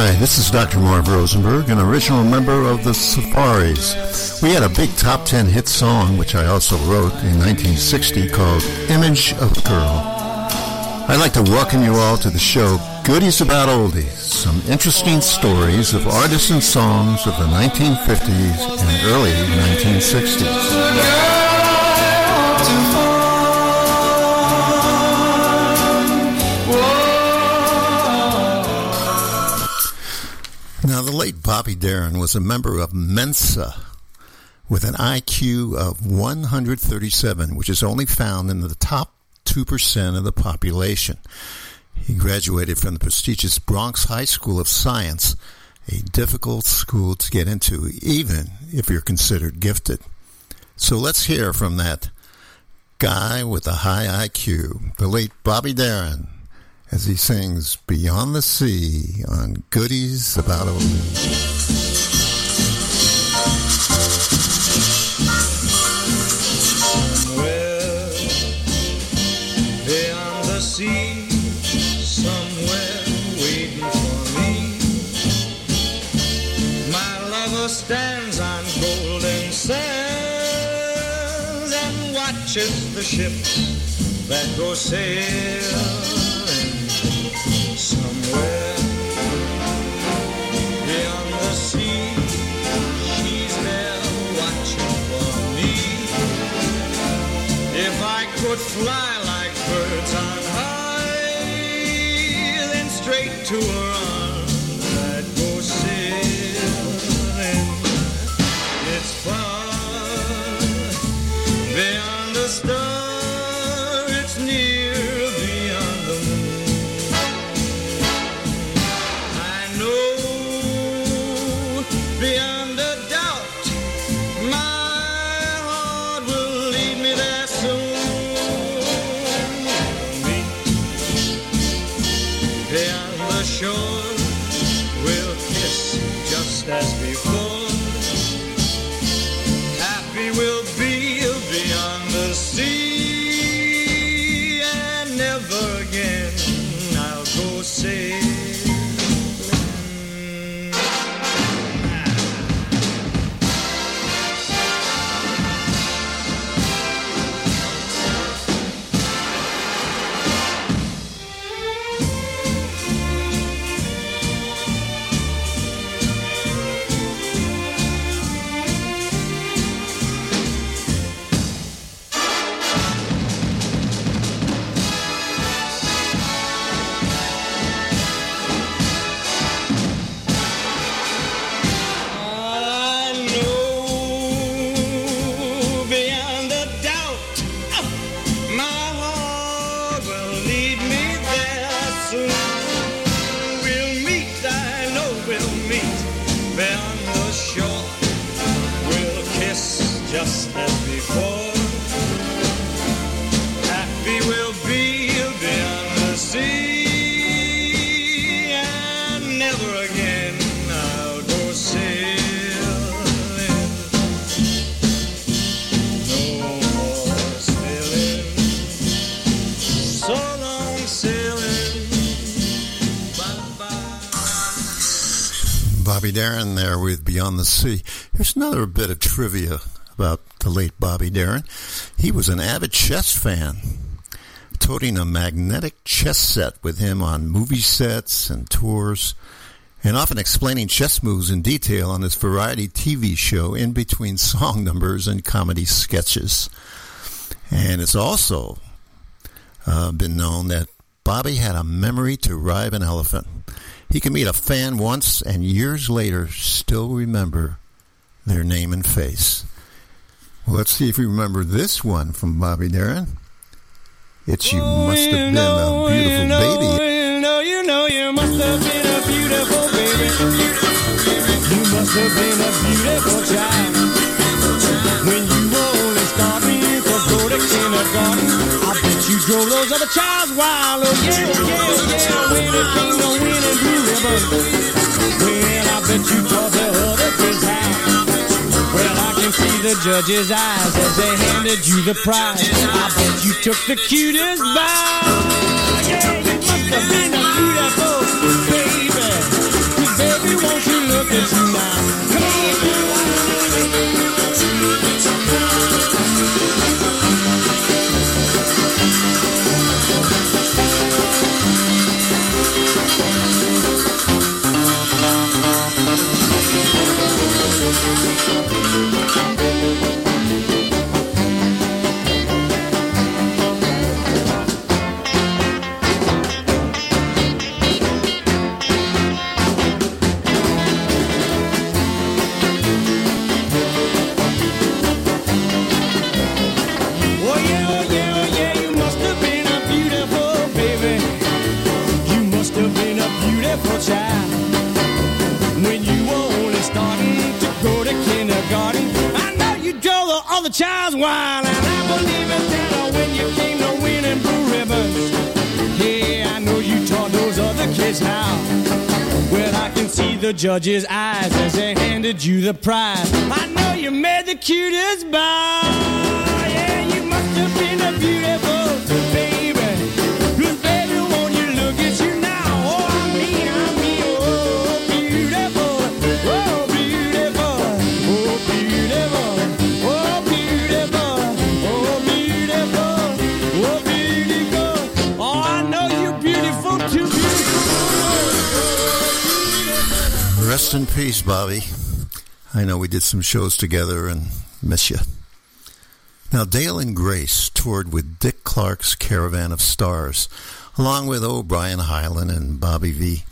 Hi, this is Dr. Marv Rosenberg, an original member of the Safaris. We had a big top 10 hit song, which I also wrote in 1960, called Image of a Girl. I'd like to welcome you all to the show Goodies About Oldies, some interesting stories of artists and songs of the 1950s and early 1960s. Now, the late Bobby Darin was a member of Mensa with an IQ of 137, which is only found in the top 2% of the population. He graduated from the prestigious Bronx High School of Science, a difficult school to get into, even if you're considered gifted. So let's hear from that guy with a high IQ, the late Bobby Darin as he sings Beyond the Sea on Goodies About sea, waiting for me. My lover stands on golden sands and watches the ships that go sail fly like birds on high, then straight to her arms Bobby there with Beyond the Sea. Here's another bit of trivia about the late Bobby Darin. He was an avid chess fan, toting a magnetic chess set with him on movie sets and tours, and often explaining chess moves in detail on his variety TV show in between song numbers and comedy sketches. And it's also uh, been known that Bobby had a memory to ride an elephant. He can meet a fan once and years later still remember their name and face. Well, let's see if you remember this one from Bobby Darin. It's You oh, Must Have Been a Beautiful Baby. You know, you know, you must have been a beautiful baby. You must have been a beautiful child. Drove those other childs wild. Oh yeah, yeah, yeah. When it came to winning blue ribbon, well, I bet you taught the other kids how. Well, I can see the judge's eyes as they handed you the prize. I bet you took the cutest bow. Yeah, you must have been a beautiful baby. Baby, won't you look at you now. Come Oh Judge's eyes as they handed you the prize. I know you made the cutest bow. Yeah, you must have been a beautiful Rest in peace, Bobby. I know we did some shows together and miss you. Now, Dale and Grace toured with Dick Clark's Caravan of Stars, along with O'Brien Hyland and Bobby Vee.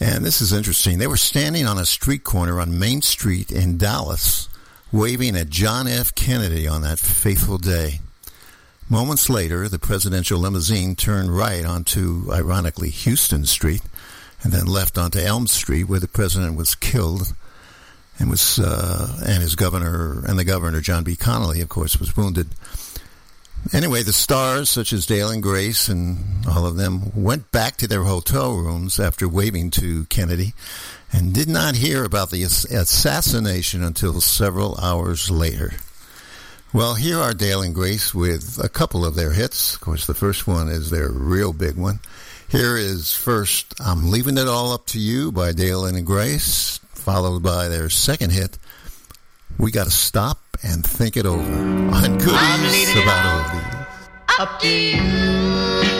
And this is interesting. They were standing on a street corner on Main Street in Dallas, waving at John F. Kennedy on that fateful day. Moments later, the presidential limousine turned right onto, ironically, Houston Street, and then left onto Elm Street, where the president was killed, and was uh, and his governor and the governor John B. Connally, of course, was wounded. Anyway, the stars, such as Dale and Grace and all of them, went back to their hotel rooms after waving to Kennedy and did not hear about the assassination until several hours later. Well, here are Dale and Grace with a couple of their hits. Of course, the first one is their real big one. Here is first I'm Leaving It All Up to You by Dale and Grace, followed by their second hit, We Gotta Stop and Think It Over on Goodies About Oldies. up to. You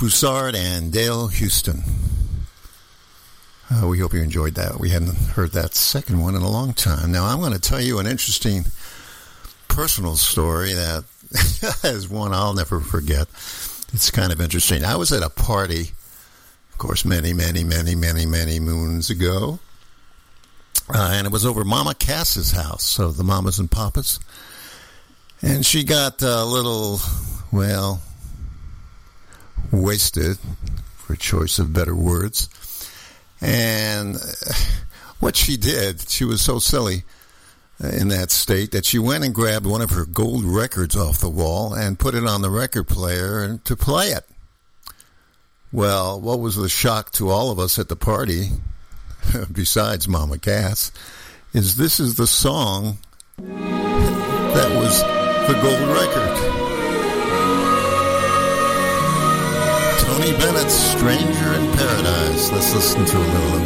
Broussard and Dale Houston. Uh, we hope you enjoyed that. We hadn't heard that second one in a long time. Now I'm going to tell you an interesting personal story that is one I'll never forget. It's kind of interesting. I was at a party, of course, many, many, many, many, many moons ago. Uh, and it was over Mama Cass's house, so the mamas and papas. And she got a little, well, wasted, for choice of better words. And uh, what she did, she was so silly uh, in that state that she went and grabbed one of her gold records off the wall and put it on the record player to play it. Well, what was the shock to all of us at the party, besides Mama Cass, is this is the song that was the gold record. Tony Bennett's Stranger in Paradise. Let's listen to a little of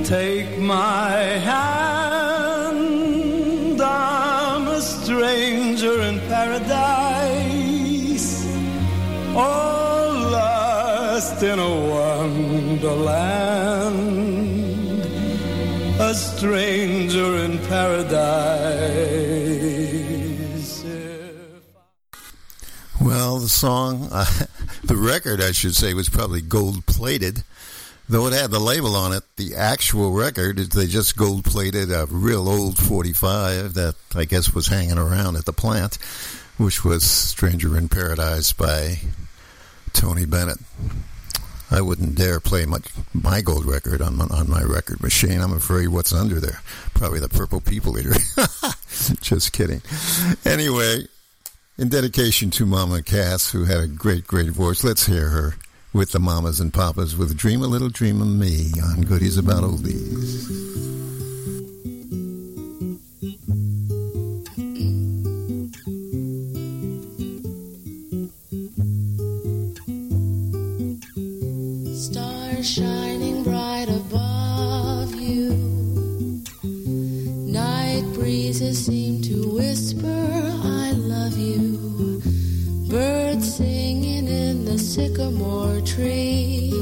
it. Take my hand, I'm a stranger in paradise, all lost in a wonderland, stranger in paradise. Well, the song, uh, the record, I should say, was probably gold plated. Though it had the label on it, the actual record, they just gold plated a real old 45 that I guess was hanging around at the plant, which was Stranger in Paradise by Tony Bennett. I wouldn't dare play my, my gold record on my, on my record machine. I'm afraid what's under there. Probably the Purple People Eater. just kidding. Anyway, in dedication to Mama Cass, who had a great, great voice, let's hear her with the mamas and papas with Dream a Little Dream of Me on Goodies About Oldies. Seem to whisper, I love you. Birds singing in the sycamore tree.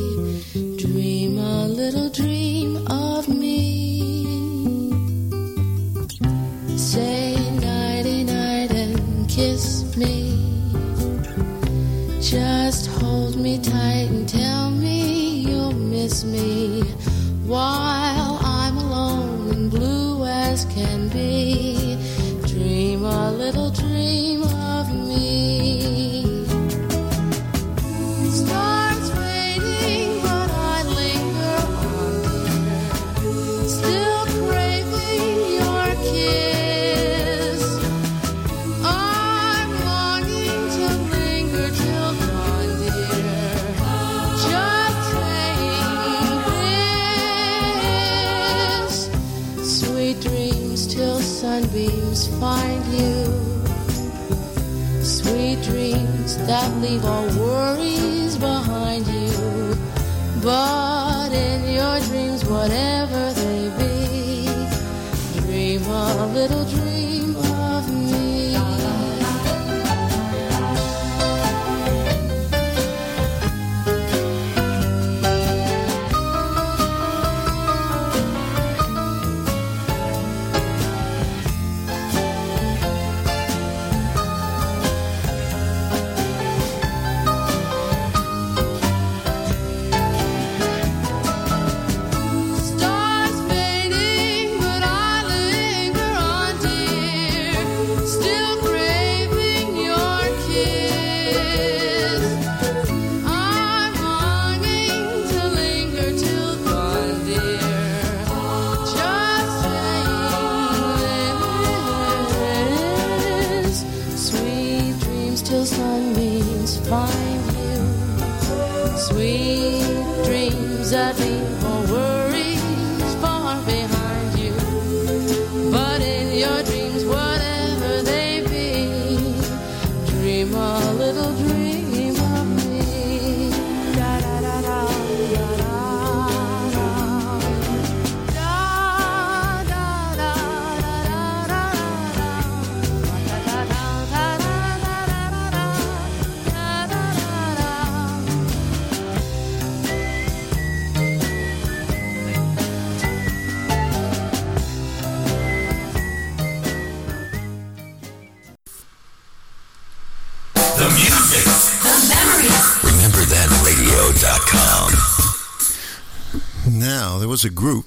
A group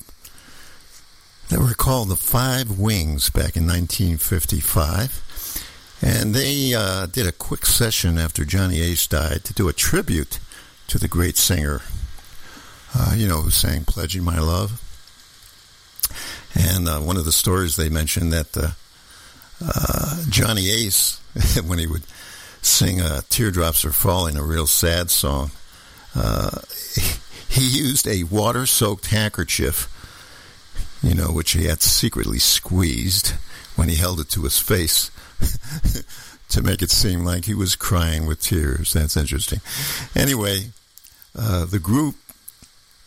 that were called the Five Wings back in 1955. And they uh, did a quick session after Johnny Ace died to do a tribute to the great singer, uh, you know, who sang Pledging My Love. And uh, one of the stories they mentioned that uh, uh, Johnny Ace, when he would sing uh, Teardrops Are Falling, a real sad song, he used a water soaked handkerchief, you know, which he had secretly squeezed when he held it to his face to make it seem like he was crying with tears. That's interesting. Anyway, uh, the group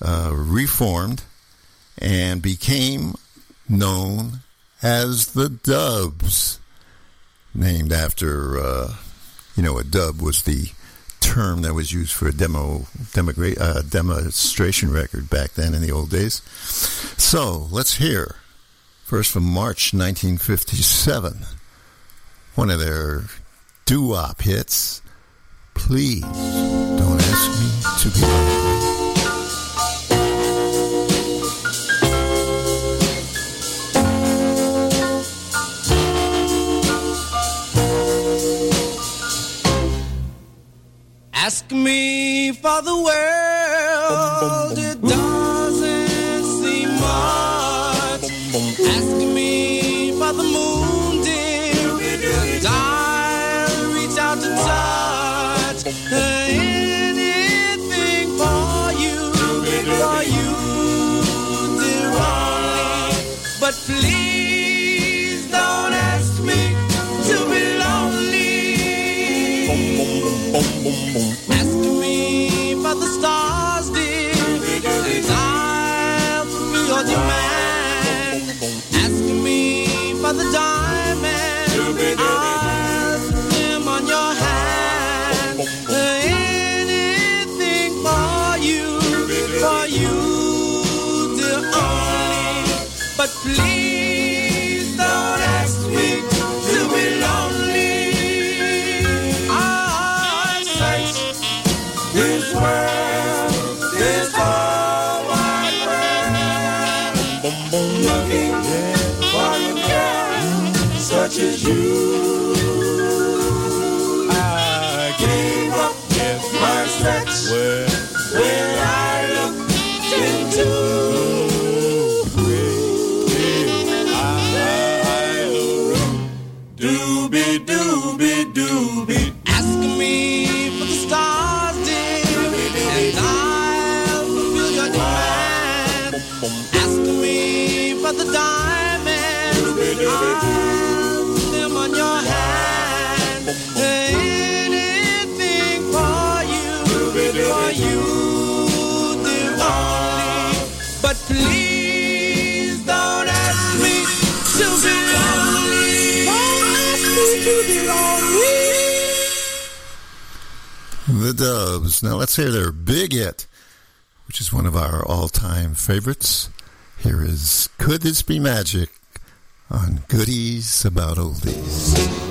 uh, reformed and became known as the Dubs, named after, uh, you know, a dub was the term that was used for a demo, demogra- uh, demonstration record back then in the old days. So let's hear first from March 1957, one of their doo-wop hits. Please don't ask me to be the world, it doesn't seem much. Ask me for the moon, dear, I'll reach out to touch anything for you, for you, dear, only. But please touches you. I gave up my sex. Well, the Dubs. Now let's hear their big hit, which is one of our all-time favorites. Here is Could This Be Magic on Goodies About Oldies.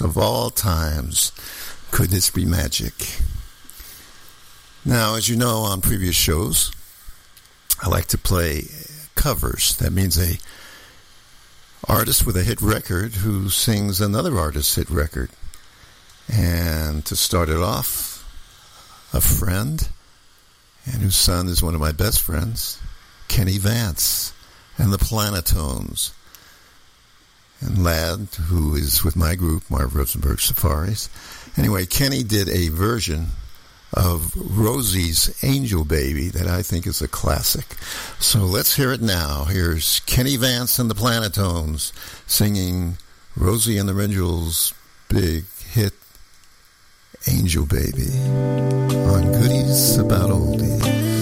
Of all times. Could this be magic? Now, as you know on previous shows, I like to play covers. That means a artist with a hit record who sings another artist's hit record. And to start it off, a friend, and whose son is one of my best friends, Kenny Vance, and the Planetones and Ladd, who is with my group, Marv Rosenberg Safaris. Anyway, Kenny did a version of Rosie's Angel Baby that I think is a classic. So let's hear it now. Here's Kenny Vance and the Planetones singing Rosie and the Angels' big hit Angel Baby on Goodies About Oldies.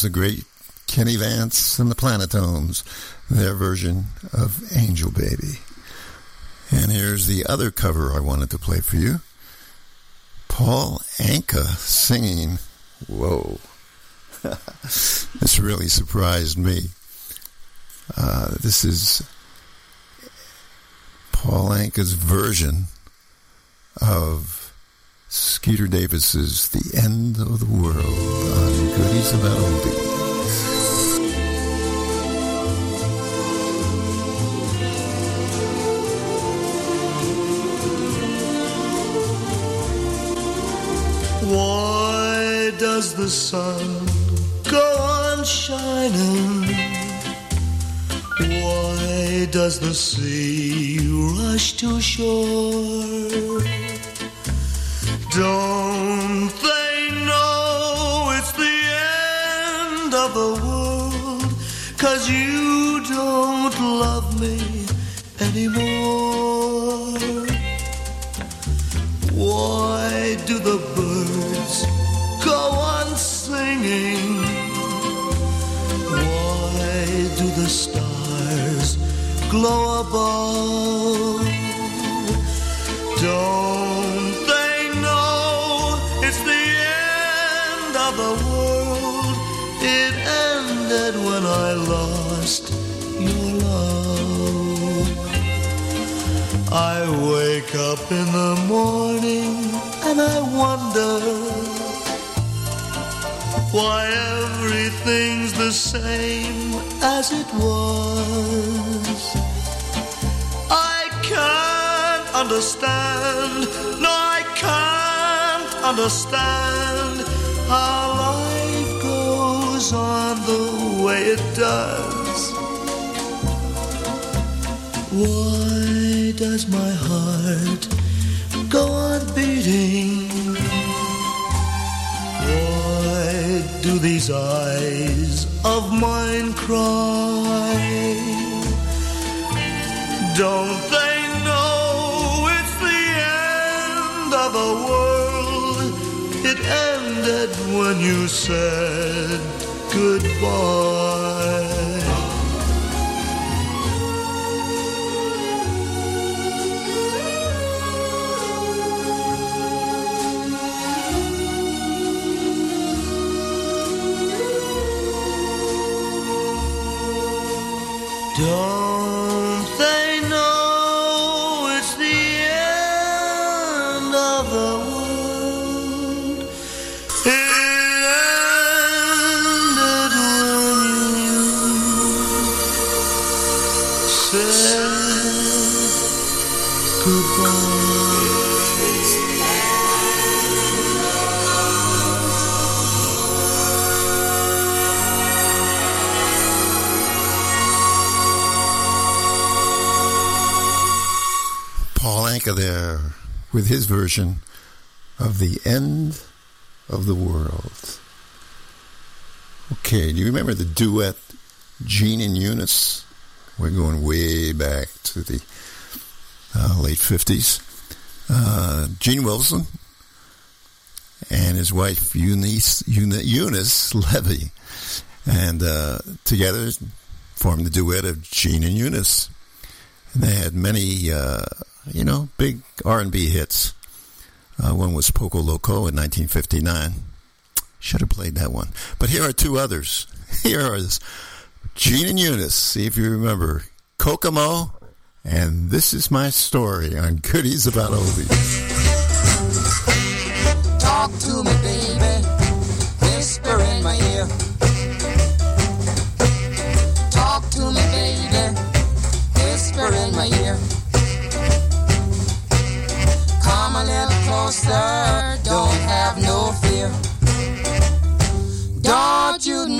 Was the great Kenny Vance and the Planetones, their version of Angel Baby. And here's the other cover I wanted to play for you. Paul Anka singing. Whoa. this really surprised me. Uh, this is Paul Anka's version of Skeeter Davis's The End of the World on Goodies About Oldies. Why does the sun go on shining? Why does the sea rush to shore? Don't they know it's the end of the world? Cause you don't love me anymore. Why do the birds go on singing? Why do the stars glow above? Don't when I lost your love. I wake up in the morning and I wonder why everything's the same as it was. I can't understand, no, I can't understand how life goes on the way it does. Why does my heart go on beating? Why do these eyes of mine cry? Don't they know it's the end of the world? It ended when you said goodbye. Don't Paul Anka there with his version of The End of the World. Okay, do you remember the duet Gene and Eunice? We're going way back to the uh, late 50s. Uh, Gene Wilson and his wife Eunice, Euni- Eunice Levy. And uh, together formed the duet of Gene and Eunice. And they had many, uh, you know, big R&B hits. Uh, one was Poco Loco in 1959. Should have played that one. But here are two others. Here are Gene and Eunice. See if you remember. Kokomo and This Is My Story on Goodies About Oldies. Talk to me, baby. Don't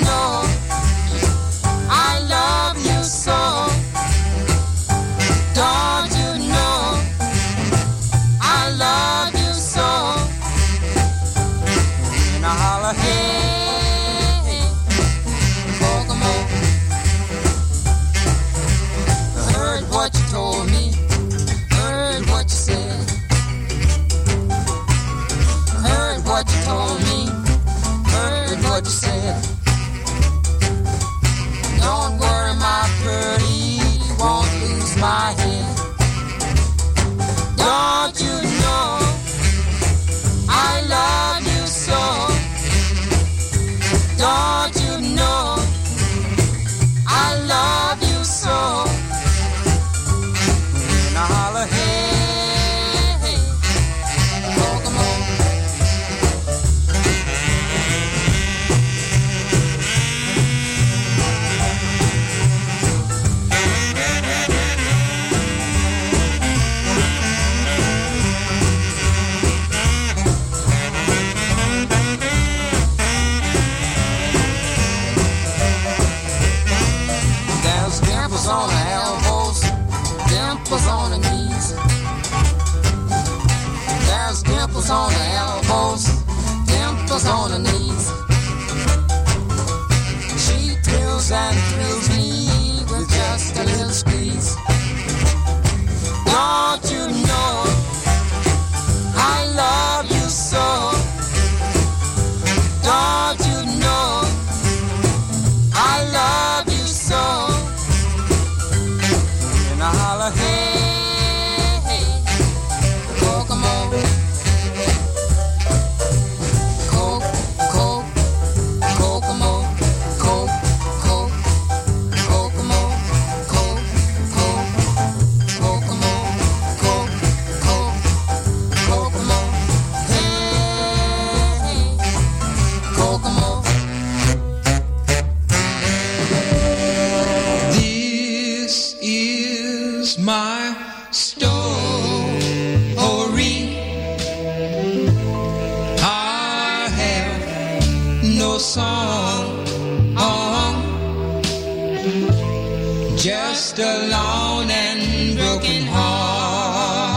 just alone and broken hearted.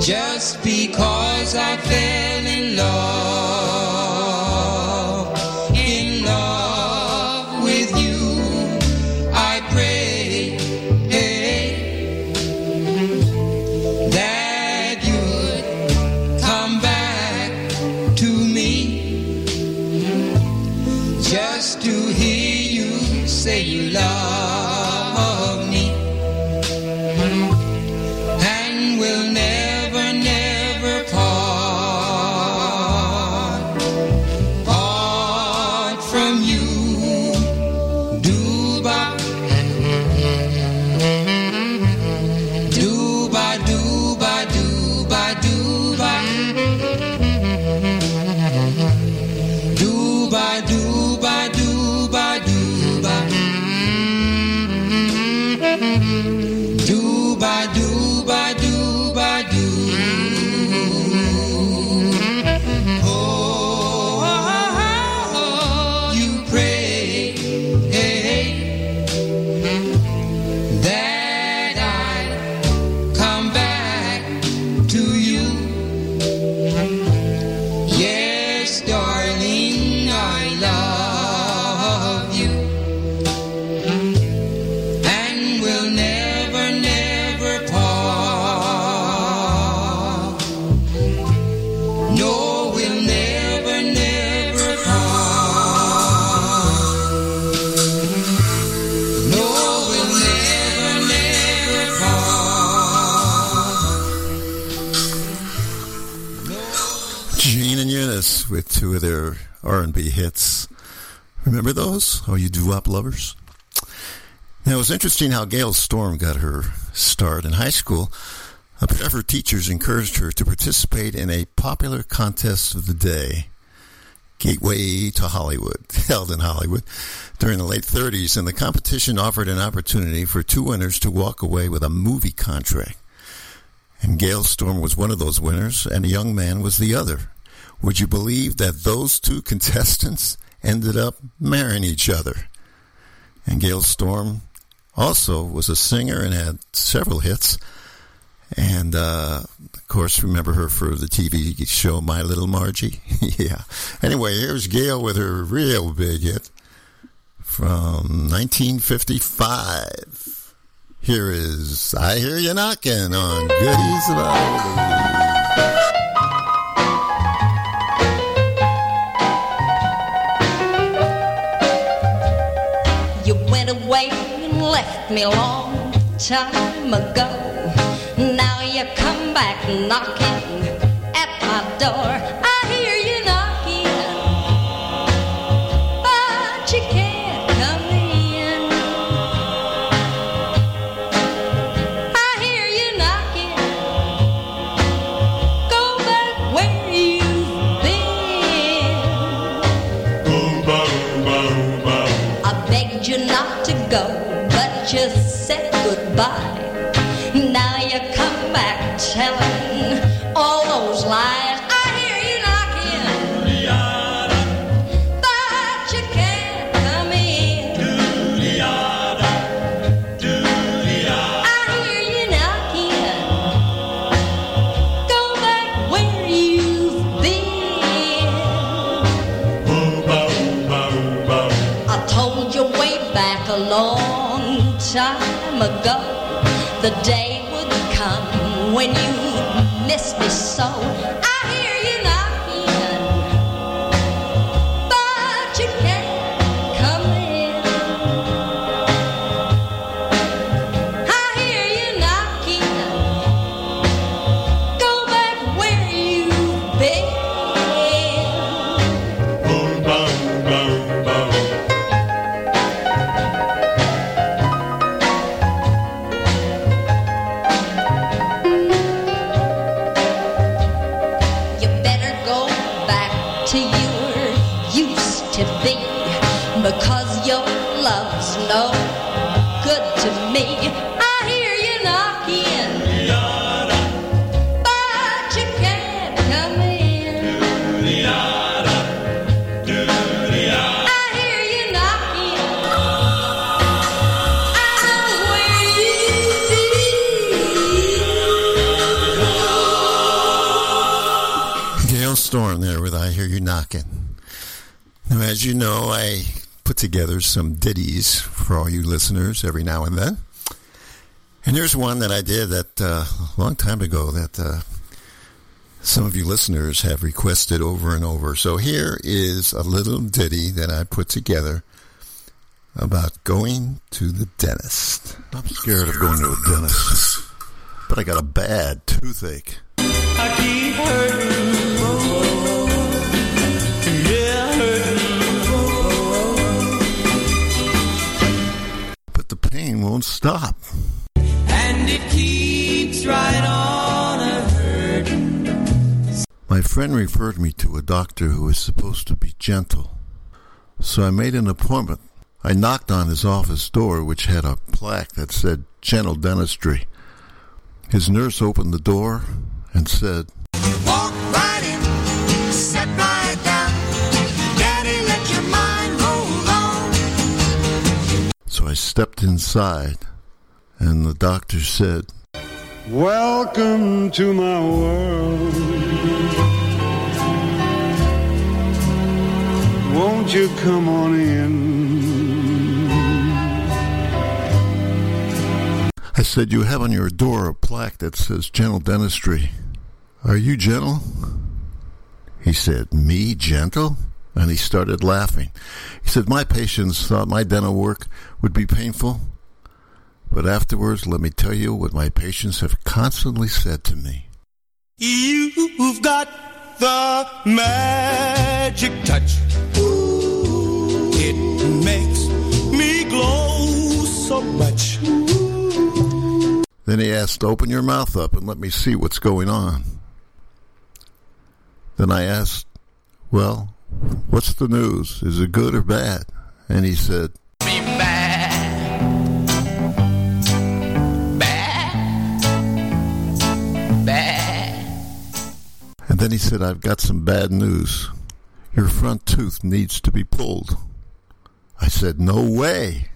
Just because I fell Gene and Eunice with two of their R&B hits. Remember those? Oh, you doo-wop lovers? Now, it was interesting how Gale Storm got her start in high school. A pair of her teachers encouraged her to participate in a popular contest of the day, Gateway to Hollywood, held in Hollywood during the late 30s, and the competition offered an opportunity for two winners to walk away with a movie contract. And Gale Storm was one of those winners, and a young man was the other. Would you believe that those two contestants ended up marrying each other? And Gale Storm also was a singer and had several hits. And, uh, of course, remember her for the TV show My Little Margie? yeah. Anyway, here's Gale with her real big hit from 1955. Here is I Hear You Knocking on Goodies of left me long time ago. Now you come back knocking at my door. Some ditties for all you listeners every now and then. And here's one that I did that uh, a long time ago that uh, some of you listeners have requested over and over. So here is a little ditty that I put together about going to the dentist. I'm scared of going to a dentist, but I got a bad toothache. Won't stop. And it keeps right on a hurting. My friend referred me to a doctor who is supposed to be gentle. So I made an appointment. I knocked on his office door, which had a plaque that said Gentle Dentistry. His nurse opened the door and said, So I stepped inside, and the doctor said, Welcome to my world. Won't you come on in? I said, You have on your door a plaque that says Gentle Dentistry. Are you gentle? He said, Me gentle? And he started laughing. He said, My patients thought my dental work would be painful. But afterwards, let me tell you what my patients have constantly said to me. You've got the magic touch. It makes me glow so much. Then he asked, Open your mouth up and let me see what's going on. Then I asked, Well, what's the news? Is it good or bad? And he said, Be bad. Bad. Bad. And then he said, I've got some bad news. Your front tooth needs to be pulled. I said, No way.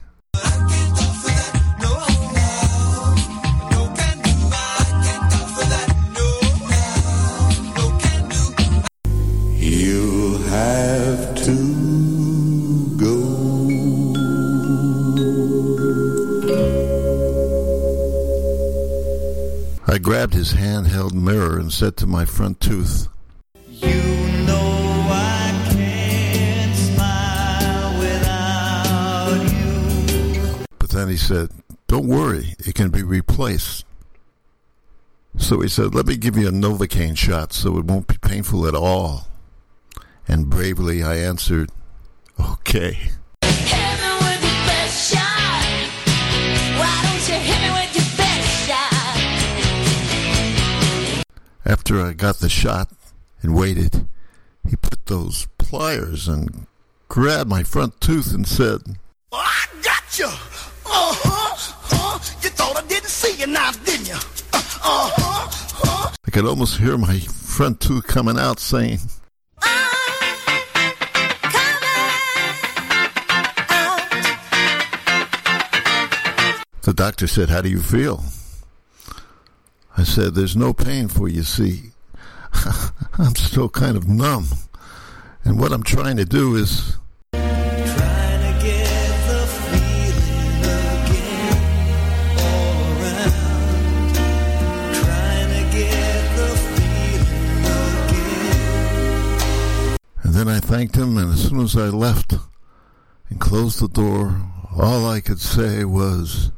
I grabbed his handheld mirror and said to my front tooth, You know I can't smile without you. But then he said, Don't worry, it can be replaced. So he said, Let me give you a Novocaine shot so it won't be painful at all. And bravely I answered, Okay. After I got the shot and waited, he put those pliers and grabbed my front tooth and said, Oh, I got you. Uh-huh. Uh, you thought I didn't see you now, didn't you? Uh, uh-huh. Uh. I could almost hear my front tooth coming out saying, The doctor said, How do you feel? I said, There's no pain for you, see. I'm still kind of numb. And what I'm trying to do is then I thanked him, and as soon as I left and closed the door, all I could say was,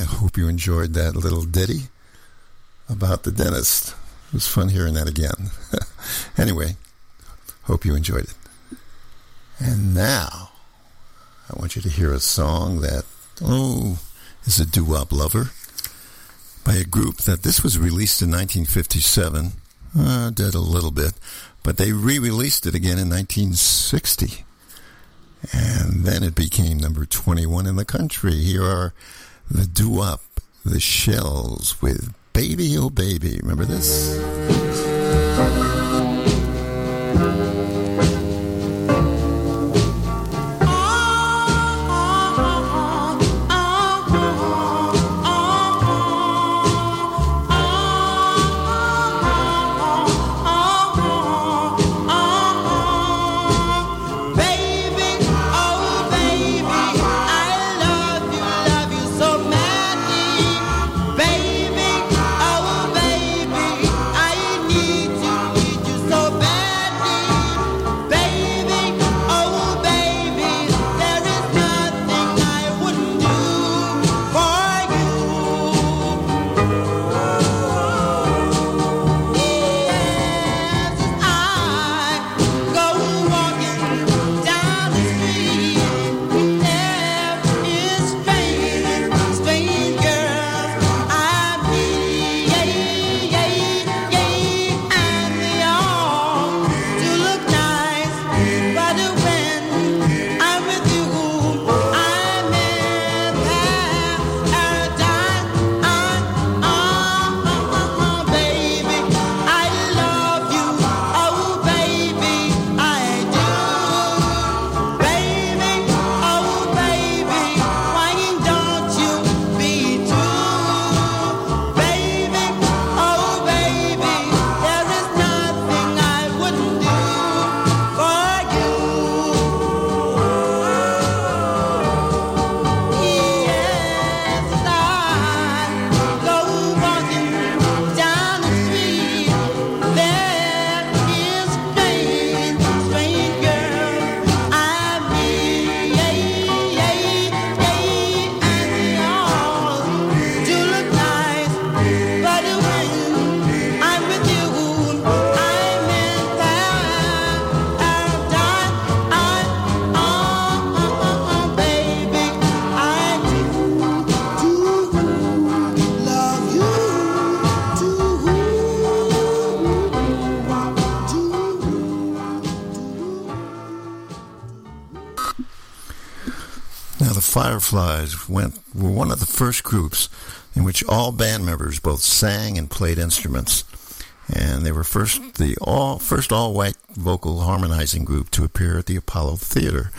I hope you enjoyed that little ditty about the dentist. It was fun hearing that again. anyway, hope you enjoyed it. And now, I want you to hear a song that, oh, is a doo wop lover by a group that this was released in 1957. Uh, did a little bit, but they re released it again in 1960. And then it became number 21 in the country. Here are the doo-wop, the shells with Baby Oh Baby. Remember this? Fireflies went were one of the first groups in which all band members both sang and played instruments, and they were first the all first all white vocal harmonizing group to appear at the Apollo Theater.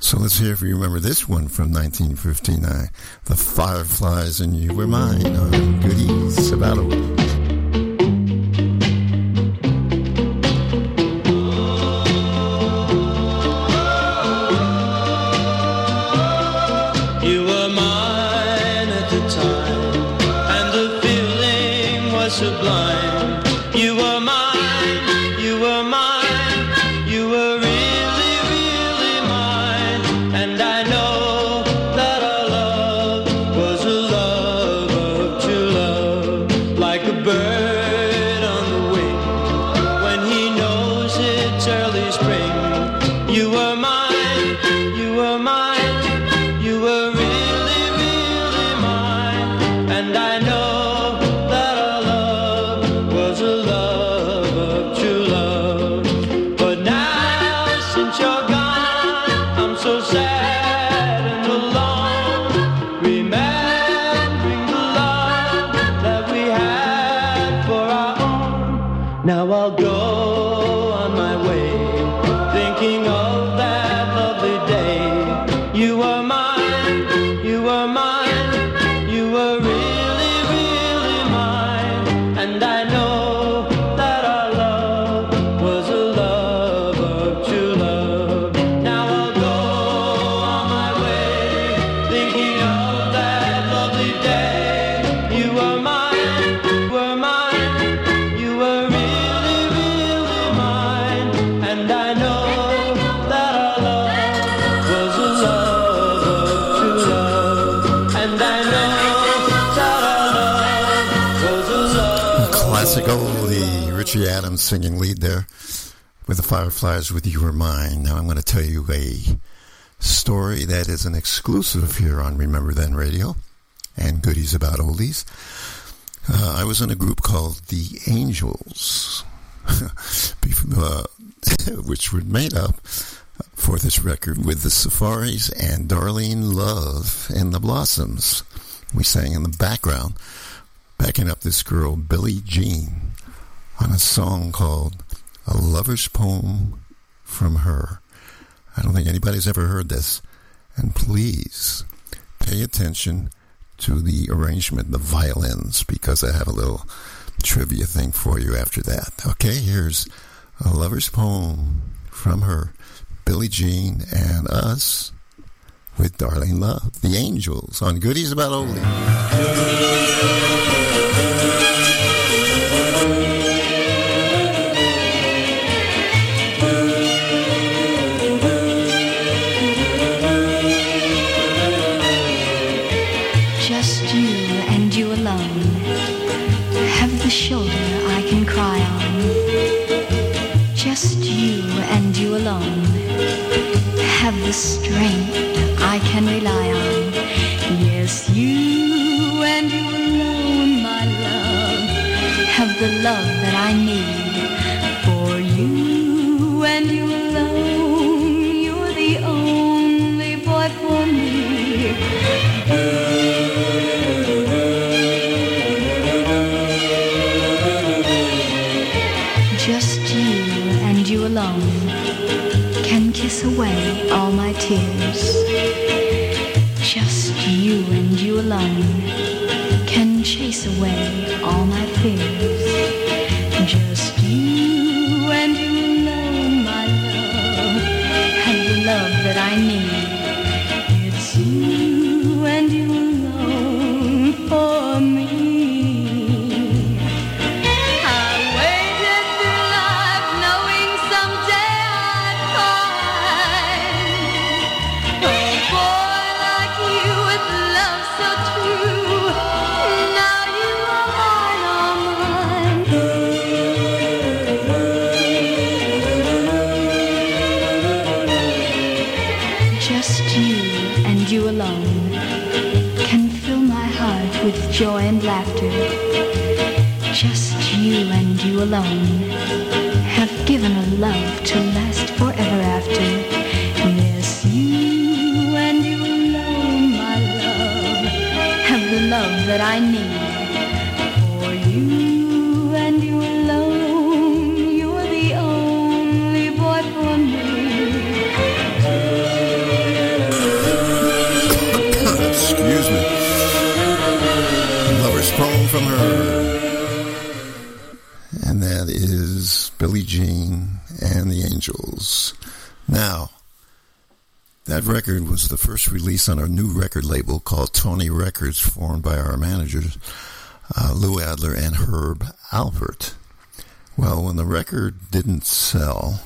So let's hear if you remember this one from 1959, "The Fireflies and You Were Mine" on Goody Sabato. Sublime. Singing lead there with the Fireflies with You Were Mine. Now I'm going to tell you a story that is an exclusive here on Remember Then Radio and goodies about oldies. Uh, I was in a group called The Angels, uh, which were made up for this record with the Safaris and Darlene Love and the Blossoms. We sang in the background, backing up this girl, Billie Jean, on a song called A Lover's Poem from Her. I don't think anybody's ever heard this. And please pay attention to the arrangement, the violins, because I have a little trivia thing for you after that. Okay, here's A Lover's Poem from Her, Billie Jean, and us with Darlene Love, The Angels, on Goodies About Oldie. Strength I can rely on. Yes, you and you alone, my love, have the love that I need. For you and you alone can chase away all my fears. The first release on our new record label called Tony Records, formed by our managers, uh, Lou Adler and Herb Alpert. Well, when the record didn't sell,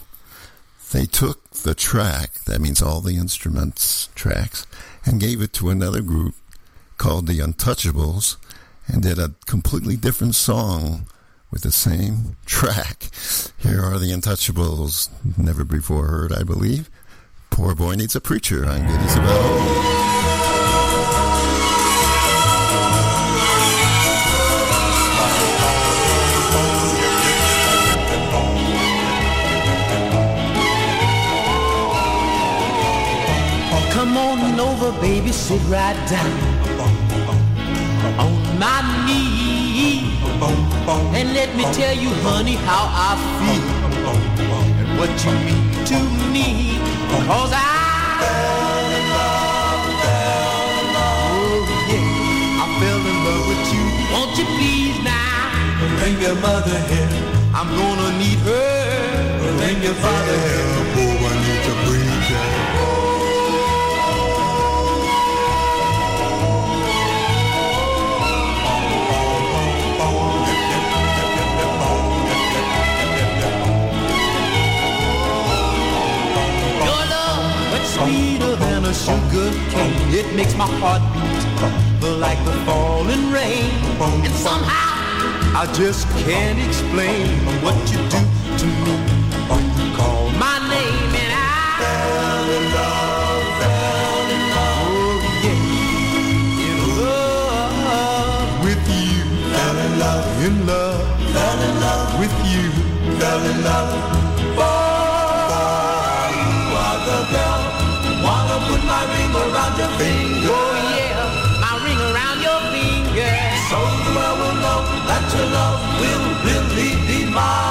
they took the track, that means all the instruments tracks, and gave it to another group called the Untouchables and did a completely different song with the same track. Here are the Untouchables, never before heard, I believe. Poor boy needs a preacher on Goodies About Old. Oh, come on over, baby, sit right down on my knee. And let me tell you, honey, how I feel and what you mean to me. Cause I fell in love, fell in love. Oh, yeah, I fell in love with you. Won't you please now bring your mother here? I'm gonna need her. Bring your father here. Oh, I need to breathe. Your sugar cane. It makes my heart beat like the falling rain. And somehow I just can't explain what you do to me. You call my name and I fell in love, fell in love. Oh yeah, in love with you. Fell in love, in love, fell in love with you. Fell in love. Finger. Oh yeah, my ring around your finger. So the world will know that your love will really be mine.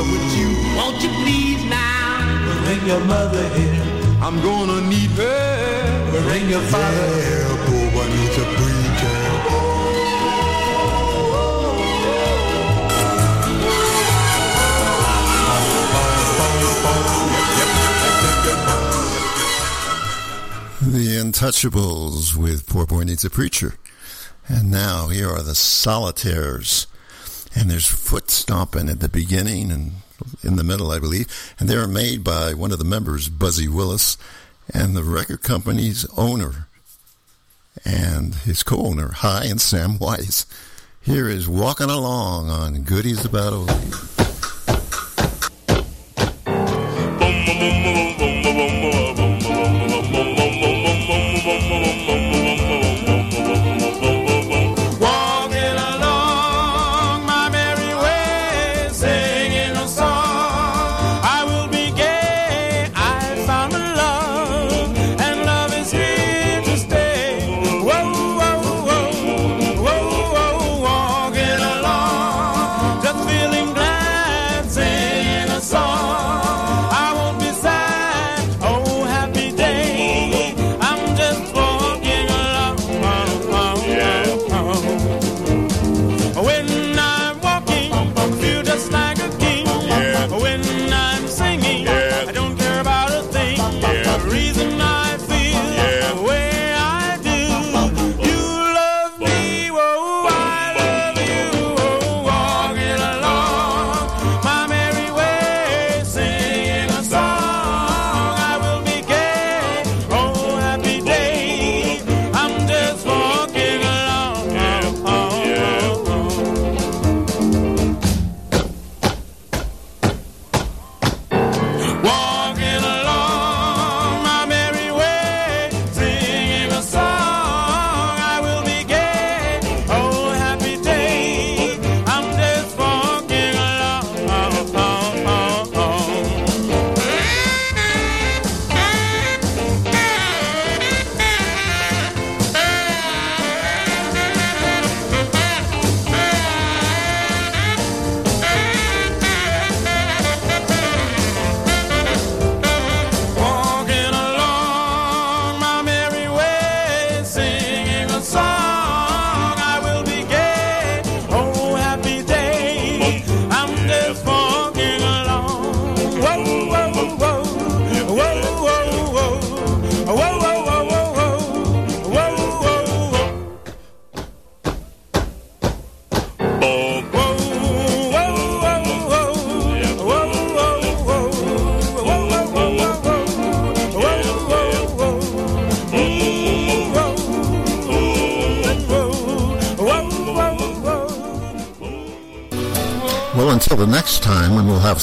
Love with you. Won't you please now? Bring your mother here. I'm gonna need her. Bring your father here. Boy, needs a preacher. The Untouchables with Poor Boy Needs a Preacher. And now here are the Solitaires. And there's foot stomping at the beginning and in the middle, I believe. And they're made by one of the members, Buzzy Willis, and the record company's owner and his co-owner, Hy and Sam Weiss. Here is Walking Along on Goodies About Oldies.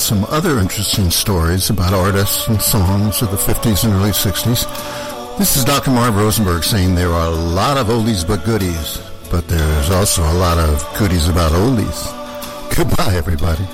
Some other interesting stories about artists and songs of the 50s and early 60s. This is Dr. Marv Rosenberg saying there are a lot of oldies but goodies, but there's also a lot of goodies about oldies. Goodbye, everybody.